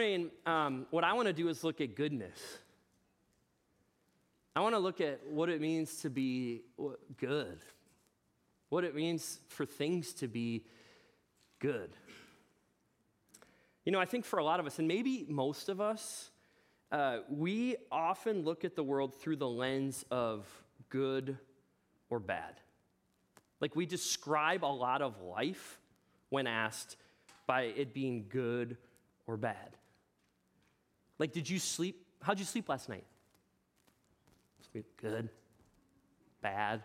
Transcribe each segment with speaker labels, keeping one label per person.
Speaker 1: morning, um, what I want to do is look at goodness. I want to look at what it means to be good, what it means for things to be good. You know, I think for a lot of us, and maybe most of us, uh, we often look at the world through the lens of good or bad. Like we describe a lot of life when asked by it being good or bad. Like, did you sleep? How'd you sleep last night? Sleep good, bad.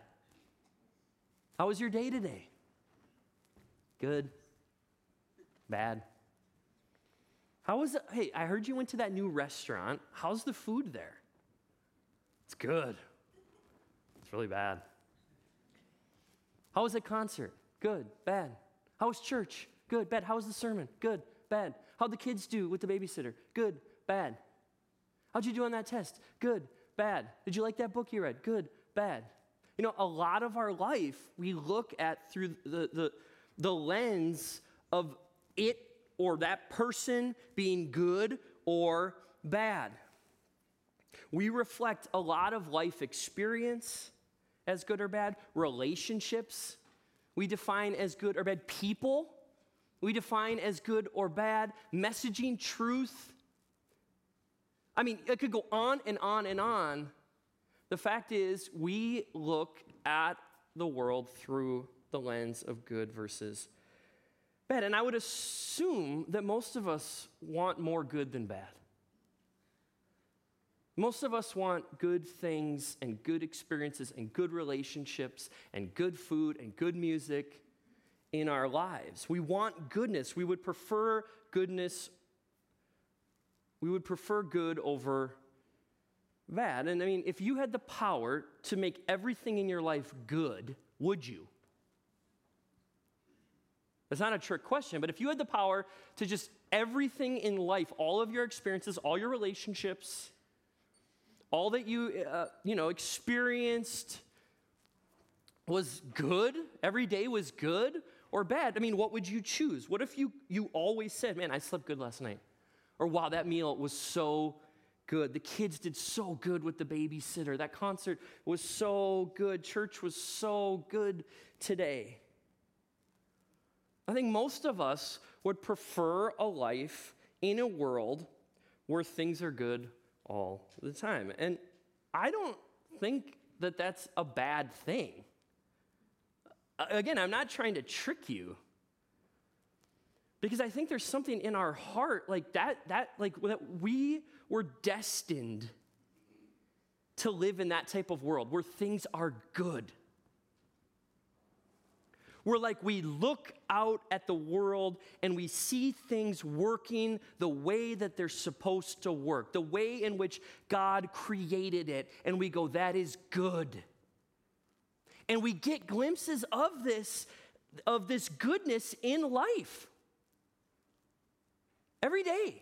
Speaker 1: How was your day today? Good, bad. How was it? Hey, I heard you went to that new restaurant. How's the food there? It's good. It's really bad. How was the concert? Good, bad. How was church? Good, bad. How was the sermon? Good, bad. How'd the kids do with the babysitter? Good, bad. How'd you do on that test? Good, bad. Did you like that book you read? Good, bad. You know, a lot of our life we look at through the, the, the lens of it or that person being good or bad. We reflect a lot of life experience as good or bad, relationships we define as good or bad, people we define as good or bad, messaging truth. I mean, it could go on and on and on. The fact is, we look at the world through the lens of good versus bad. And I would assume that most of us want more good than bad. Most of us want good things and good experiences and good relationships and good food and good music in our lives. We want goodness. We would prefer goodness. We would prefer good over bad. And I mean, if you had the power to make everything in your life good, would you? That's not a trick question, but if you had the power to just everything in life, all of your experiences, all your relationships, all that you uh, you know experienced was good, every day was good or bad. I mean, what would you choose? What if you you always said, "Man, I slept good last night." Or wow, that meal was so good. The kids did so good with the babysitter. That concert was so good. Church was so good today. I think most of us would prefer a life in a world where things are good all the time. And I don't think that that's a bad thing. Again, I'm not trying to trick you. Because I think there's something in our heart like that, that, like that we were destined to live in that type of world where things are good. We're like we look out at the world and we see things working the way that they're supposed to work, the way in which God created it, and we go, that is good. And we get glimpses of this, of this goodness in life every day.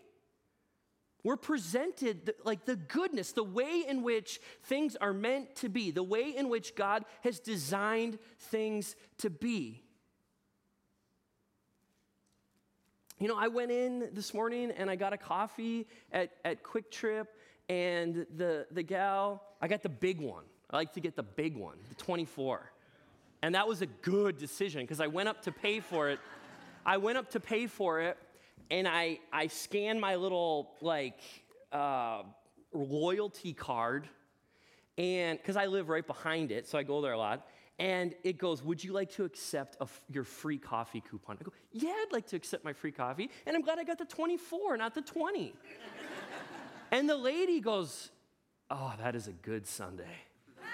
Speaker 1: We're presented the, like the goodness, the way in which things are meant to be, the way in which God has designed things to be. You know, I went in this morning and I got a coffee at, at Kwik Trip, and the, the gal, I got the big one. I like to get the big one, the 24. And that was a good decision because I went up to pay for it. I went up to pay for it, and I, I scanned my little like uh, loyalty card, and because I live right behind it, so I go there a lot. And it goes, Would you like to accept your free coffee coupon? I go, Yeah, I'd like to accept my free coffee. And I'm glad I got the 24, not the 20. and the lady goes, Oh, that is a good Sunday.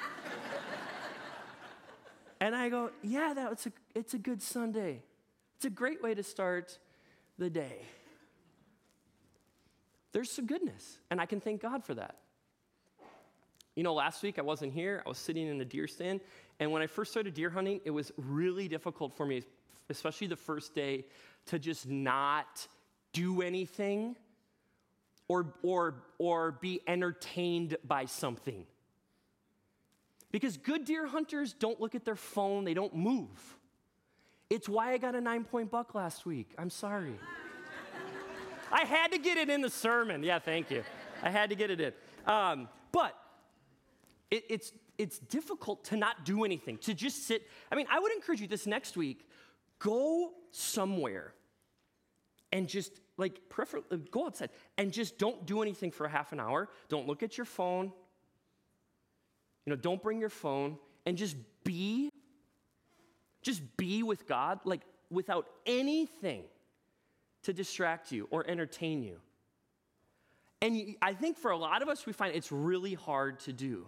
Speaker 1: and I go, Yeah, that, that's a, it's a good Sunday. It's a great way to start the day. There's some goodness, and I can thank God for that. You know, last week I wasn't here, I was sitting in a deer stand, and when I first started deer hunting, it was really difficult for me, especially the first day, to just not do anything or, or, or be entertained by something. Because good deer hunters don't look at their phone, they don't move. It's why I got a nine point buck last week. I'm sorry. I had to get it in the sermon. Yeah, thank you. I had to get it in. Um, but it, it's, it's difficult to not do anything, to just sit. I mean, I would encourage you this next week go somewhere and just like prefer, go outside and just don't do anything for a half an hour. Don't look at your phone. You know, don't bring your phone and just be just be with God like without anything to distract you or entertain you. And I think for a lot of us, we find it's really hard to do.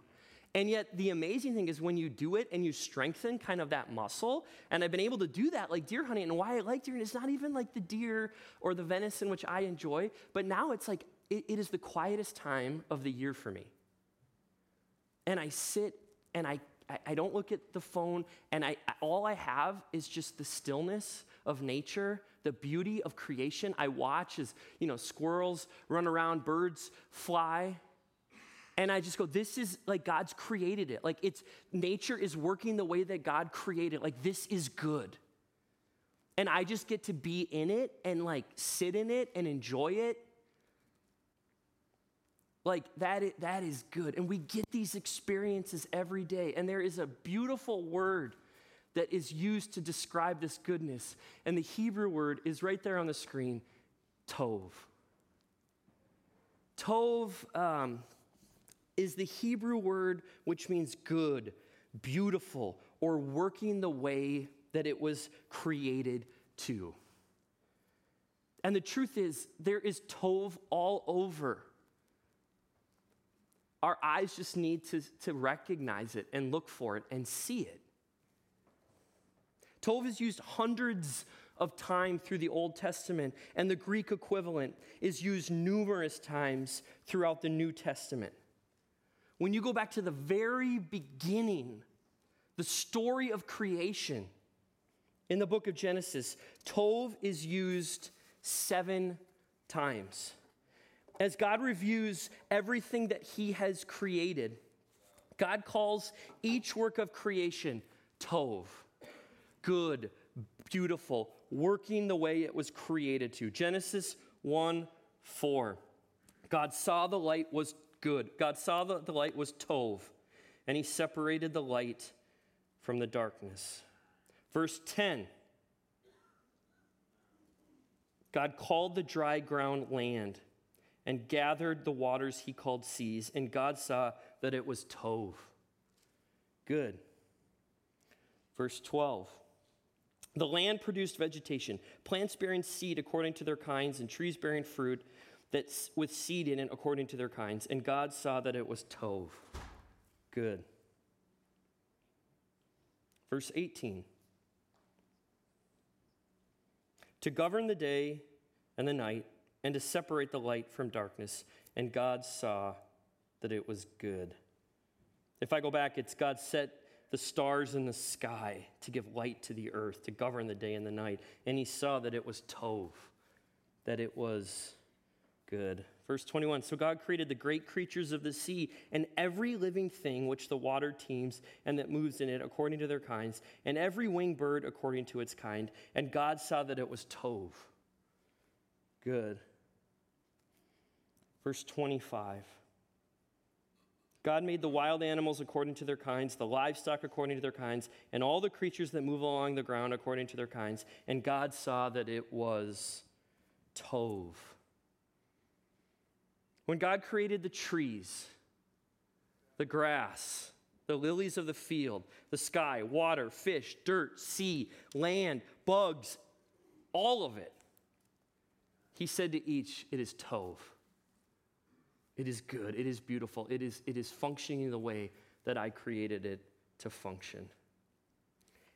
Speaker 1: And yet, the amazing thing is when you do it and you strengthen kind of that muscle, and I've been able to do that like deer hunting. And why I like deer, and it's not even like the deer or the venison, which I enjoy, but now it's like it, it is the quietest time of the year for me. And I sit and I, I, I don't look at the phone, and I, all I have is just the stillness of nature, the beauty of creation. I watch as, you know, squirrels run around, birds fly. And I just go, this is like God's created it. Like it's nature is working the way that God created. Like this is good. And I just get to be in it and like sit in it and enjoy it. Like that is, that is good. And we get these experiences every day. And there is a beautiful word that is used to describe this goodness. And the Hebrew word is right there on the screen tov. Tov, um, is the Hebrew word which means good, beautiful, or working the way that it was created to. And the truth is, there is Tov all over. Our eyes just need to, to recognize it and look for it and see it. Tov is used hundreds of times through the Old Testament, and the Greek equivalent is used numerous times throughout the New Testament. When you go back to the very beginning, the story of creation in the book of Genesis, Tov is used seven times. As God reviews everything that He has created, God calls each work of creation Tov, good, beautiful, working the way it was created to. Genesis 1 4. God saw the light was good. God saw that the light was Tov, and he separated the light from the darkness. Verse 10 God called the dry ground land and gathered the waters he called seas, and God saw that it was Tov. Good. Verse 12. The land produced vegetation, plants bearing seed according to their kinds, and trees bearing fruit that's with seed in it according to their kinds. And God saw that it was Tov. Good. Verse 18 To govern the day and the night, and to separate the light from darkness. And God saw that it was good. If I go back, it's God set the stars in the sky to give light to the earth, to govern the day and the night. And he saw that it was Tov, that it was good. Verse 21 So God created the great creatures of the sea and every living thing which the water teems and that moves in it according to their kinds, and every winged bird according to its kind. And God saw that it was Tov. Good. Verse 25. God made the wild animals according to their kinds, the livestock according to their kinds, and all the creatures that move along the ground according to their kinds. And God saw that it was Tov. When God created the trees, the grass, the lilies of the field, the sky, water, fish, dirt, sea, land, bugs, all of it, he said to each, It is Tov. It is good. It is beautiful. It is, it is functioning the way that I created it to function.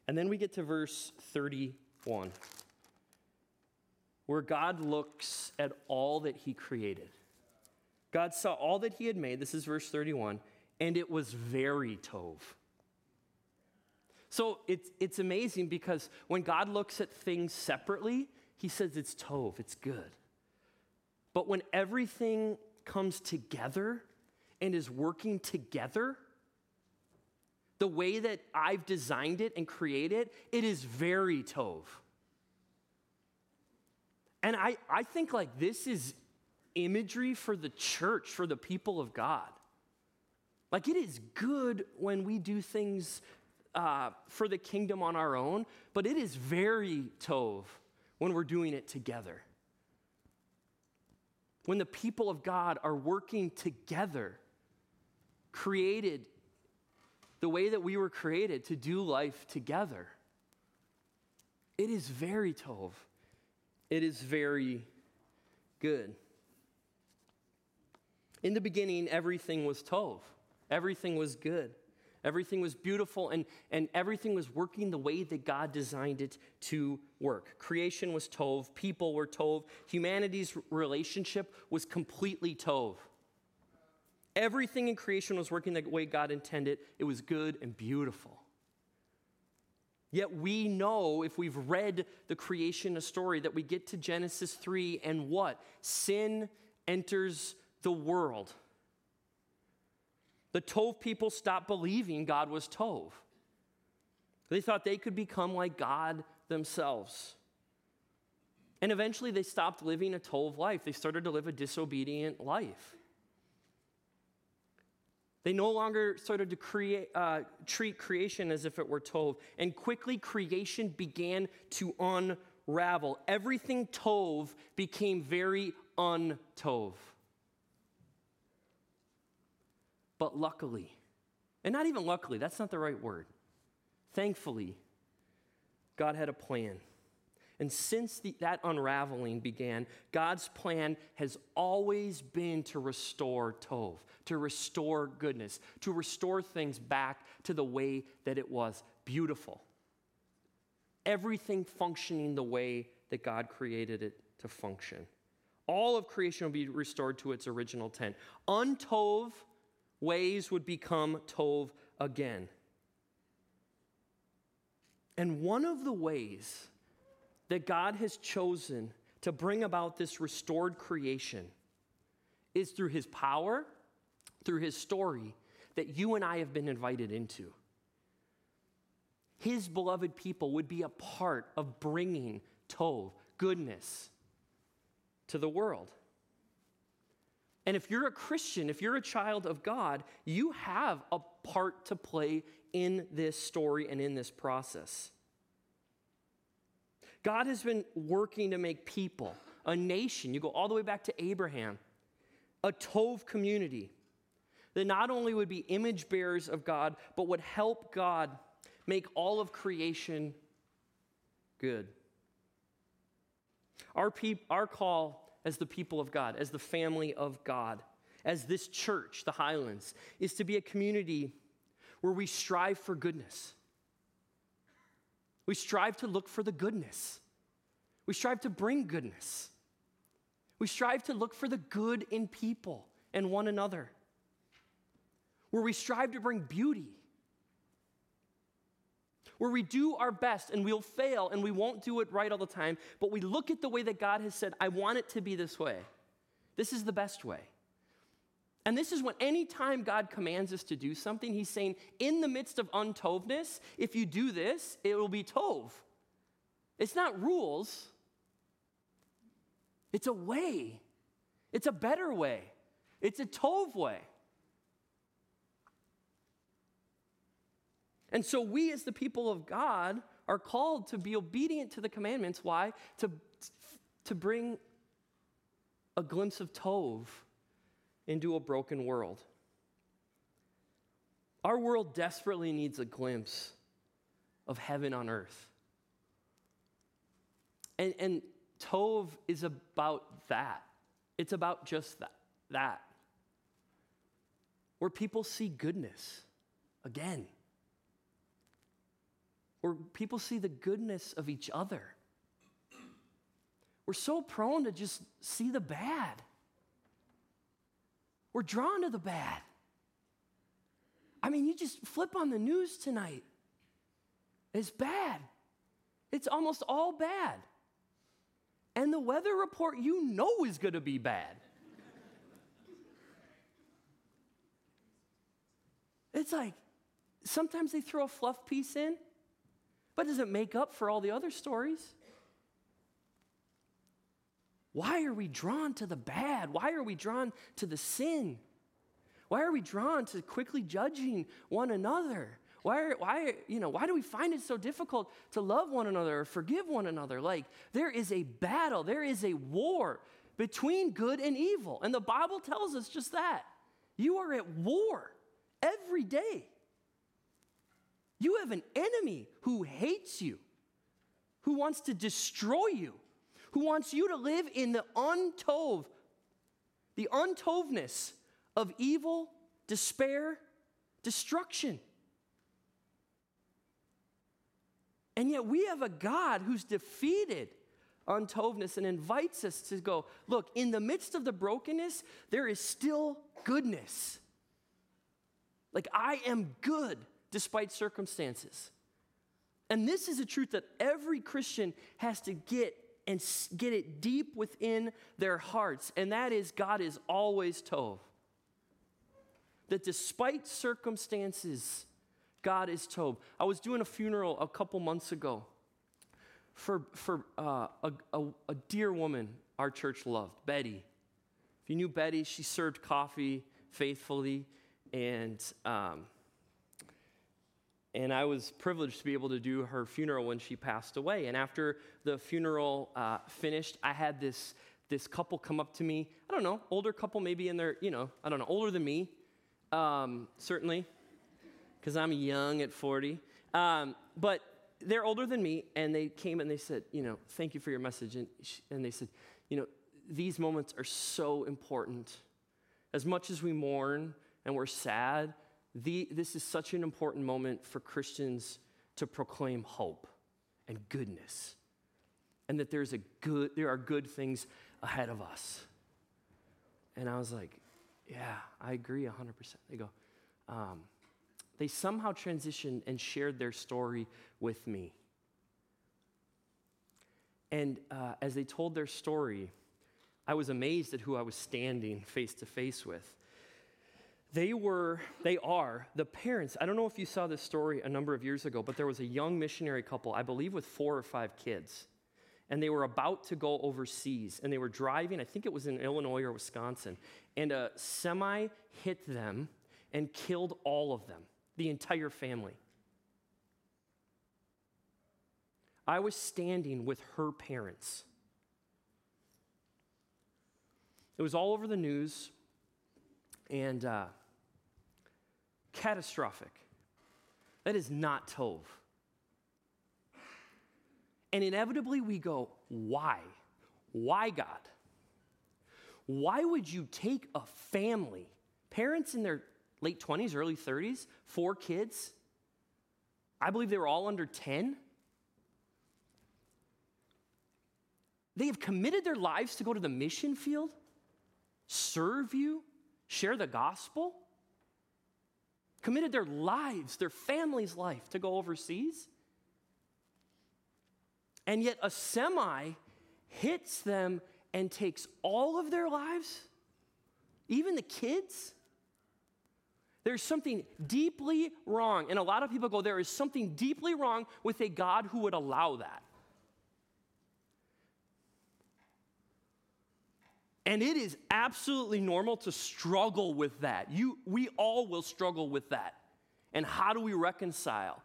Speaker 1: And then we get to verse 31, where God looks at all that he created. God saw all that he had made, this is verse 31, and it was very Tov. So it's, it's amazing because when God looks at things separately, he says it's Tov, it's good. But when everything comes together and is working together, the way that I've designed it and created it, it is very Tov. And I, I think like this is imagery for the church, for the people of God. Like it is good when we do things uh, for the kingdom on our own, but it is very tov when we're doing it together. When the people of God are working together, created the way that we were created to do life together. It is very Tov. It is very good. In the beginning, everything was Tov, Everything was good. Everything was beautiful, and, and everything was working the way that God designed it to work. Creation was Tov, people were Tov, humanity's relationship was completely Tov. Everything in creation was working the way God intended, it was good and beautiful. Yet we know, if we've read the creation story, that we get to Genesis 3 and what? Sin enters the world. The Tov people stopped believing God was Tov. They thought they could become like God themselves. And eventually they stopped living a Tov life. They started to live a disobedient life. They no longer started to create, uh, treat creation as if it were Tov. And quickly creation began to unravel. Everything Tov became very untov. But luckily, and not even luckily, that's not the right word. Thankfully, God had a plan. And since the, that unraveling began, God's plan has always been to restore Tov, to restore goodness, to restore things back to the way that it was beautiful. Everything functioning the way that God created it to function. All of creation will be restored to its original intent. Untov ways would become Tov again. And one of the ways that God has chosen to bring about this restored creation is through his power, through his story that you and I have been invited into. His beloved people would be a part of bringing Tov, goodness, to the world. And if you're a Christian, if you're a child of God, you have a part to play in this story and in this process. God has been working to make people, a nation, you go all the way back to Abraham, a Tov community that not only would be image bearers of God, but would help God make all of creation good. Our, peop- our call as the people of God, as the family of God, as this church, the Highlands, is to be a community where we strive for goodness. We strive to look for the goodness. We strive to bring goodness. We strive to look for the good in people and one another. Where we strive to bring beauty where we do our best and we'll fail and we won't do it right all the time, but we look at the way that God has said, I want it to be this way. This is the best way. And this is when anytime God commands us to do something, He's saying, in the midst of untovness, if you do this, it will be tov. It's not rules, it's a way. It's a better way. It's a tov way. And so we, as the people of God, are called to be obedient to the commandments. Why? To, to bring a glimpse of Tov into a broken world. Our world desperately needs a glimpse of heaven on earth. And, and Tov is about that. It's about just that, that. Where people see goodness again where people see the goodness of each other. We're so prone to just see the bad. We're drawn to the bad. I mean, you just flip on the news tonight. It's bad. It's almost all bad. And the weather report you know is going to be bad. It's like sometimes they throw a fluff piece in but does it make up for all the other stories? Why are we drawn to the bad? Why are we drawn to the sin? Why are we drawn to quickly judging one another? Why, are, why, you know, why do we find it so difficult to love one another or forgive one another? Like, there is a battle, there is a war between good and evil. And the Bible tells us just that. You are at war every day. You have an enemy who hates you, who wants to destroy you, who wants you to live in the untov, the untovness of evil, despair, destruction. And yet we have a God who's defeated untovness and invites us to go, look, in the midst of the brokenness, there is still goodness. Like, I am good despite circumstances. And this is a truth that every Christian has to get and get it deep within their hearts, and that is God is always Tov. That despite circumstances, God is Tov. I was doing a funeral a couple months ago for, for uh, a, a, a dear woman our church loved, Betty. If you knew Betty, she served coffee faithfully, and um, and I was privileged to be able to do her funeral when she passed away. And after the funeral uh, finished, I had this this couple come up to me. I don't know, older couple, maybe in their you know, I don't know, older than me, um, certainly, because I'm young at 40. Um, but they're older than me, and they came and they said, you know, thank you for your message. And, she, and they said, you know, these moments are so important. As much as we mourn and we're sad, the, this is such an important moment for Christians to proclaim hope and goodness, and that there's a good, there are good things ahead of us. And I was like, yeah, I agree 100%. They go, um, they somehow transitioned and shared their story with me. And uh, as they told their story, I was amazed at who I was standing face to face with. They were, they are the parents. I don't know if you saw this story a number of years ago, but there was a young missionary couple, I believe with four or five kids. And they were about to go overseas. And they were driving, I think it was in Illinois or Wisconsin. And a semi hit them and killed all of them the entire family. I was standing with her parents. It was all over the news and uh, catastrophic. That is not Tov. And inevitably we go, why? Why, God? Why would you take a family, parents in their late 20s, early 30s, four kids. I believe they were all under 10. They have committed their lives to go to the mission field, serve you, share the gospel. Committed their lives, their family's life to go overseas. And yet a semi hits them and takes all of their lives, even the kids. There's something deeply wrong. And a lot of people go, there is something deeply wrong with a God who would allow that. And it is absolutely normal to struggle with that. You, we all will struggle with that. And how do we reconcile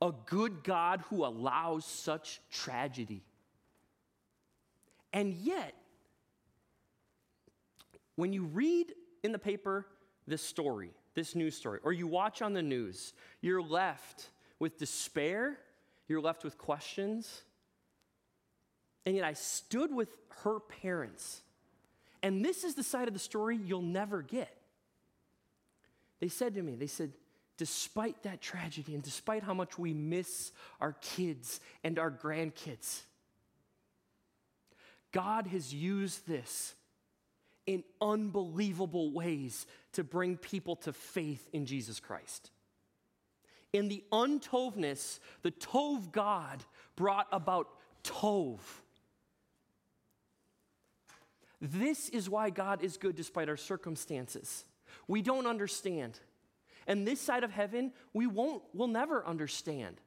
Speaker 1: a good God who allows such tragedy? And yet, when you read in the paper this story, this news story, or you watch on the news, you're left with despair, you're left with questions. And yet I stood with her parents. And this is the side of the story you'll never get. They said to me, they said, despite that tragedy and despite how much we miss our kids and our grandkids, God has used this in unbelievable ways to bring people to faith in Jesus Christ. In the untovness, the Tov God brought about Tov. This is why God is good despite our circumstances. We don't understand. And this side of heaven, we won't, we'll never understand.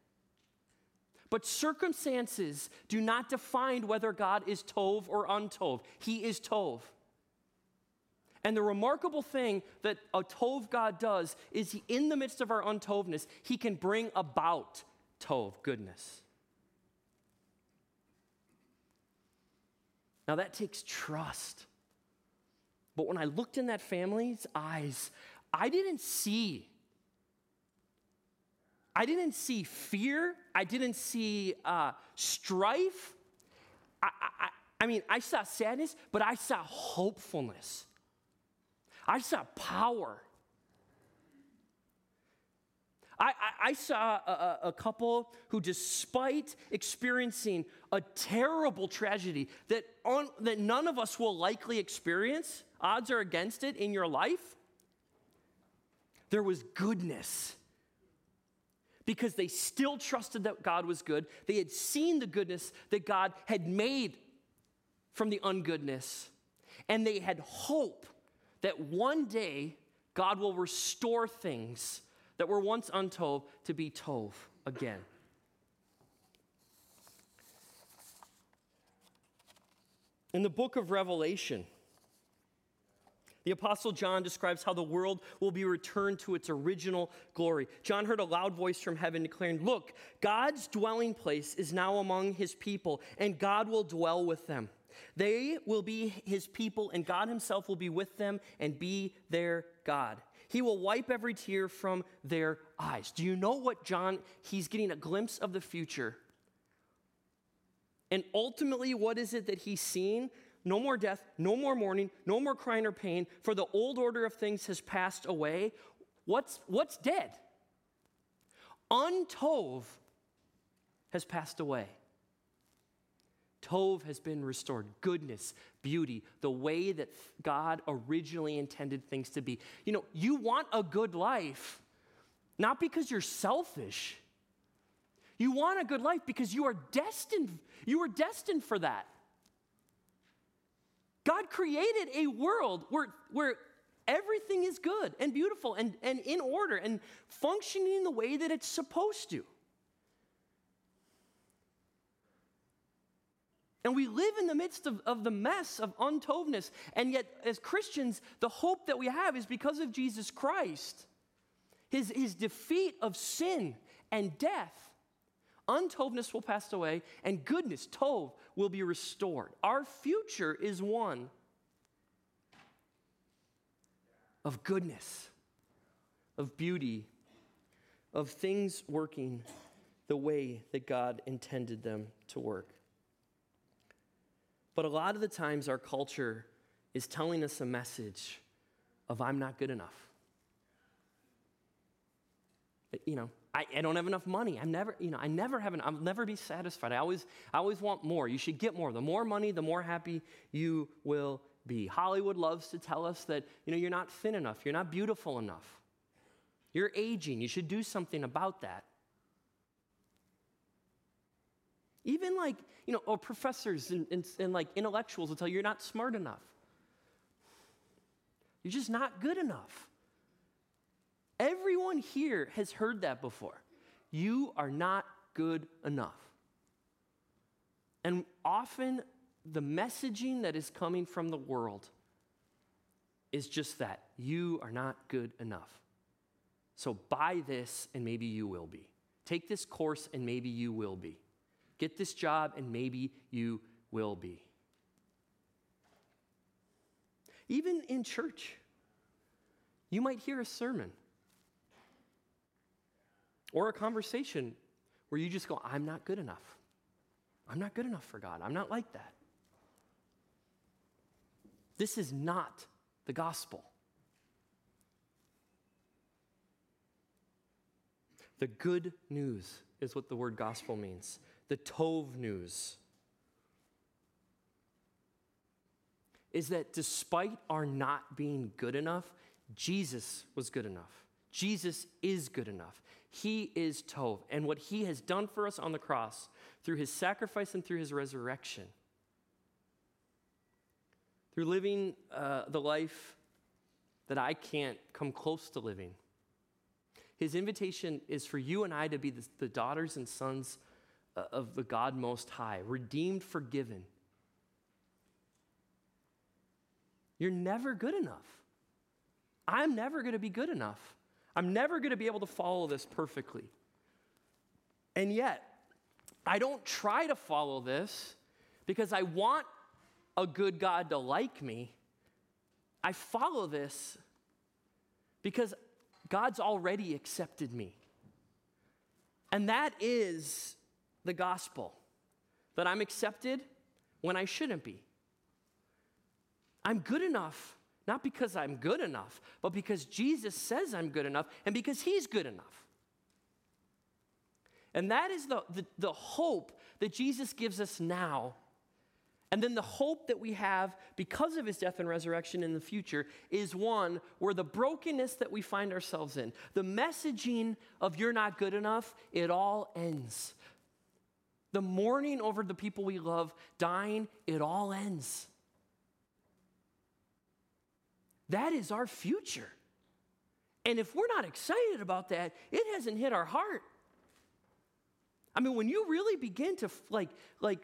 Speaker 1: But circumstances do not define whether God is Tov or untov. He is Tov. And the remarkable thing that a Tov God does is he, in the midst of our untovness, he can bring about Tov, goodness. Now that takes trust. But when I looked in that family's eyes, I didn't see. I didn't see fear. I didn't see uh, strife. I, I, I mean, I saw sadness, but I saw hopefulness. I saw power. I, I, I saw a, a, couple who, despite experiencing a terrible tragedy that, on, that none of us will likely experience, odds are against it in your life, there was goodness. Because they still trusted that God was good. They had seen the goodness that God had made from the ungoodness. And they had hope that one day God will restore things that were once untov to be tov again. In the book of Revelation, the Apostle John describes how the world will be returned to its original glory. John heard a loud voice from heaven declaring, Look, God's dwelling place is now among his people, and God will dwell with them. They will be his people, and God himself will be with them and be their God. He will wipe every tear from their eyes. Do you know what John, he's getting a glimpse of the future. And ultimately, what is it that he's seeing? No more death, no more mourning, no more crying or pain, for the old order of things has passed away. What's, what's dead? Untov has passed away. Tov has been restored. Goodness, beauty, the way that God originally intended things to be. You know, you want a good life, not because you're selfish. You want a good life because you are destined, you are destined for that. God created a world where, where everything is good and beautiful and, and in order and functioning the way that it's supposed to. And we live in the midst of, of the mess of untovness. And yet, as Christians, the hope that we have is because of Jesus Christ, his, his defeat of sin and death. Untovness will pass away, and goodness, Tov, will be restored. Our future is one of goodness, of beauty, of things working the way that God intended them to work. But a lot of the times, our culture is telling us a message of I'm not good enough. You know, I, I, don't have enough money. I'm never, you know, I never have, an, I'll never be satisfied. I always, I always want more. You should get more. The more money, the more happy you will be. Hollywood loves to tell us that, you know, you're not thin enough. You're not beautiful enough. You're aging. You should do something about that. Even like, you know, or professors and, and, and like intellectuals will tell you you're not smart enough. You're just not good enough. Everyone here has heard that before. You are not good enough. And often the messaging that is coming from the world is just that you are not good enough. So buy this and maybe you will be. Take this course and maybe you will be. Get this job, and maybe you will be. Even in church, you might hear a sermon or a conversation where you just go, I'm not good enough. I'm not good enough for God. I'm not like that. This is not the gospel. The good news is what the word gospel means the Tov news is that despite our not being good enough, Jesus was good enough. Jesus is good enough. He is Tov. And what he has done for us on the cross through his sacrifice and through his resurrection, through living uh, the life that I can't come close to living, his invitation is for you and I to be the, the daughters and sons Uh, of the God Most High, redeemed, forgiven. You're never good enough. I'm never going to be good enough. I'm never going to be able to follow this perfectly. And yet, I don't try to follow this because I want a good God to like me. I follow this because God's already accepted me. And that is the gospel that I'm accepted when I shouldn't be. I'm good enough, not because I'm good enough, but because Jesus says I'm good enough and because He's good enough. And that is the, the, the hope that Jesus gives us now. And then the hope that we have because of his death and resurrection in the future is one where the brokenness that we find ourselves in, the messaging of you're not good enough, it all ends. The mourning over the people we love dying, it all ends. That is our future. And if we're not excited about that, it hasn't hit our heart. I mean, when you really begin to like, like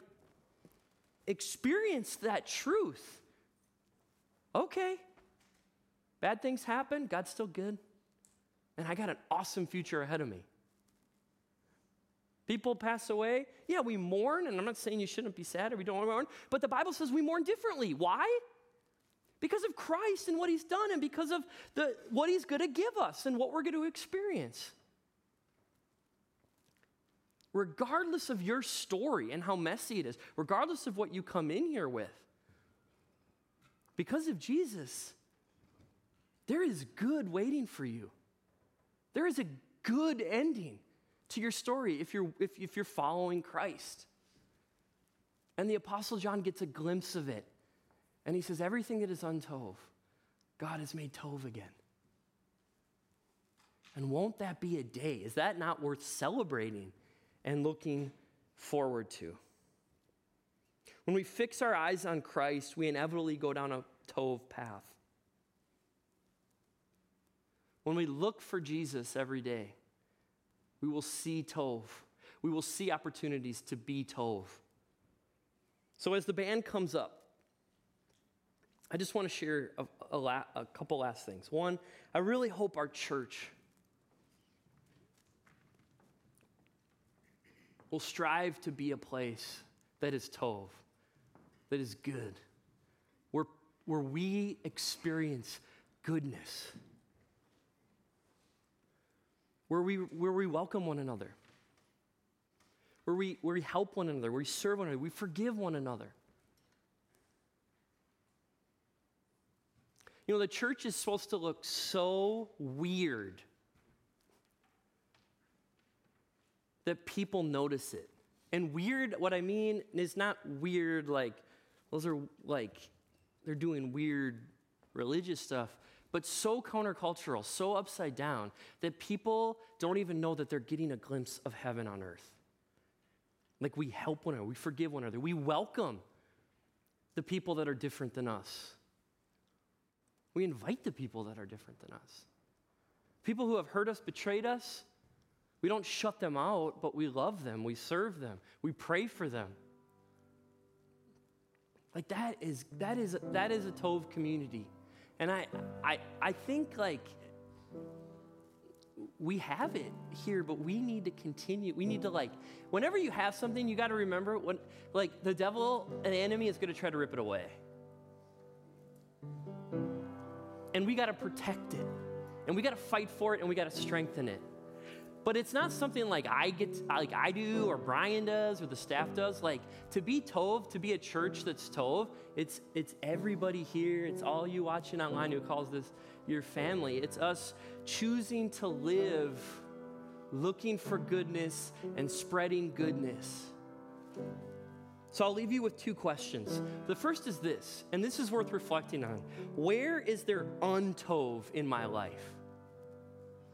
Speaker 1: experience that truth, okay, bad things happen, God's still good, and I got an awesome future ahead of me. People pass away. Yeah, we mourn, and I'm not saying you shouldn't be sad or we don't mourn, but the Bible says we mourn differently. Why? Because of Christ and what he's done, and because of the, what he's going to give us and what we're going to experience regardless of your story and how messy it is, regardless of what you come in here with. Because of Jesus, there is good waiting for you. There is a good ending to your story if you're, if, if you're following Christ. And the Apostle John gets a glimpse of it. And he says, Everything that is untov, God has made tov again. And won't that be a day? Is that not worth celebrating? and looking forward to. When we fix our eyes on Christ, we inevitably go down a Tov path. When we look for Jesus every day, we will see Tov. We will see opportunities to be Tov. So, as the band comes up, I just want to share a, a, la- a couple last things. One, I really hope our church will strive to be a place that is Tov, that is good, where, where we experience goodness, where we, where we welcome one another, where we, where we help one another, where we serve one another, we forgive one another. You know, the church is supposed to look so weird that people notice it. And weird, what I mean is not weird like, those are like, they're doing weird religious stuff, but so countercultural, so upside down, that people don't even know that they're getting a glimpse of heaven on earth. Like we help one another, we forgive one another, we welcome the people that are different than us. We invite the people that are different than us. People who have hurt us, betrayed us, we don't shut them out, but we love them, we serve them, we pray for them. Like that is that is that is a Tov community. And I I I think like we have it here, but we need to continue. We need to like, whenever you have something, you got to remember when, like, the devil, an enemy, is going to try to rip it away, and we got to protect it, and we got to fight for it, and we got to strengthen it. But it's not something like I get, like I do, or Brian does, or the staff does. Like to be Tov, to be a church that's Tov, it's it's everybody here. It's all you watching online who calls this your family. It's us choosing to live, looking for goodness and spreading goodness. So I'll leave you with two questions. The first is this, and this is worth reflecting on. Where is there untov in my life?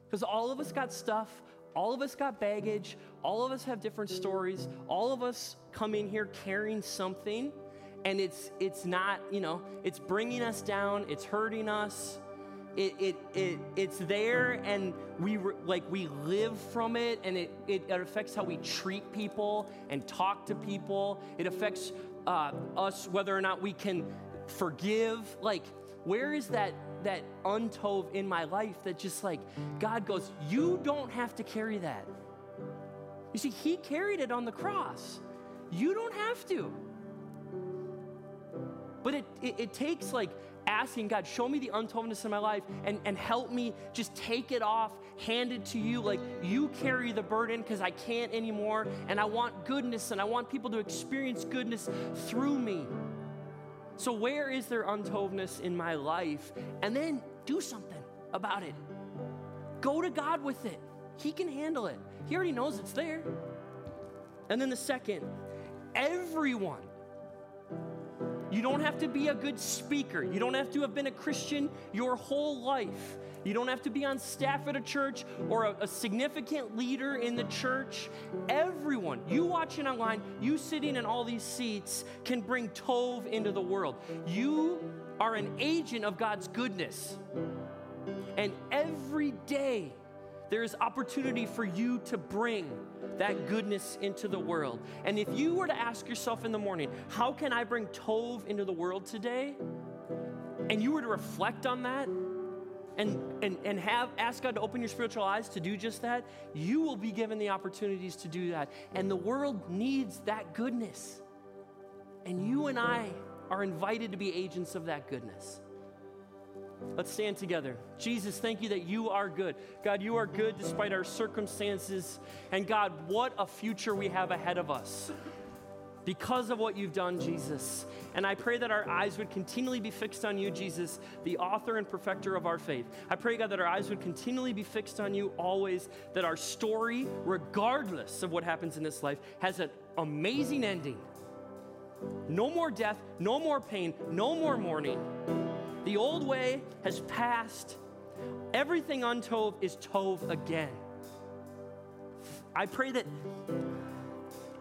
Speaker 1: Because all of us got stuff all of us got baggage. All of us have different stories. All of us come in here carrying something, and it's it's not you know it's bringing us down. It's hurting us. it, it, it, it's there and we re, like we live from it and it, it, affects how we treat people and talk to people it affects uh, us whether or not we can forgive like where is that that untov in my life that just like god goes you don't have to carry that you see he carried it on the cross you don't have to but it, it, it takes like asking God, show me the untovness in my life and, and help me just take it off, hand it to you. Like you carry the burden because I can't anymore. And I want goodness and I want people to experience goodness through me. So, where is there untovness in my life? And then do something about it. Go to God with it. He can handle it, He already knows it's there. And then the second, everyone you don't have to be a good speaker. You don't have to have been a Christian your whole life. You don't have to be on staff at a church or a, a, significant leader in the church. Everyone, you watching online, you sitting in all these seats, can bring Tov into the world. You are an agent of God's goodness. And every day, there is opportunity for you to bring that goodness into the world. And if you were to ask yourself in the morning, how can I bring Tov into the world today? And you were to reflect on that and, and, and have ask God to open your spiritual eyes to do just that, you will be given the opportunities to do that. And the world needs that goodness. And you and I are invited to be agents of that goodness. Let's stand together. Jesus, thank you that you are good. God, you are good despite our circumstances. And God, what a future we have ahead of us because of what you've done, Jesus. And I pray that our eyes would continually be fixed on you, Jesus, the author and perfecter of our faith. I pray, God, that our eyes would continually be fixed on you always, that our story, regardless of what happens in this life, has an amazing ending. No more death, no more pain, no more mourning. The old way has passed. Everything untov is tov again. I pray that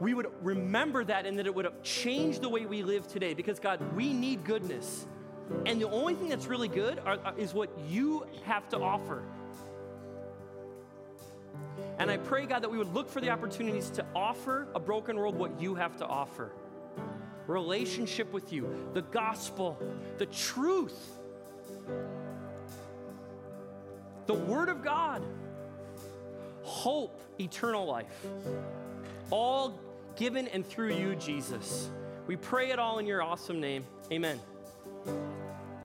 Speaker 1: we would remember that and that it would change the way we live today because, God, we need goodness. And the only thing that's really good are, is what you have to offer. And I pray, God, that we would look for the opportunities to offer a broken world what you have to offer relationship with you, the gospel, the truth, the Word of God, hope, eternal life, all given and through you, Jesus. We pray it all in your awesome name. Amen.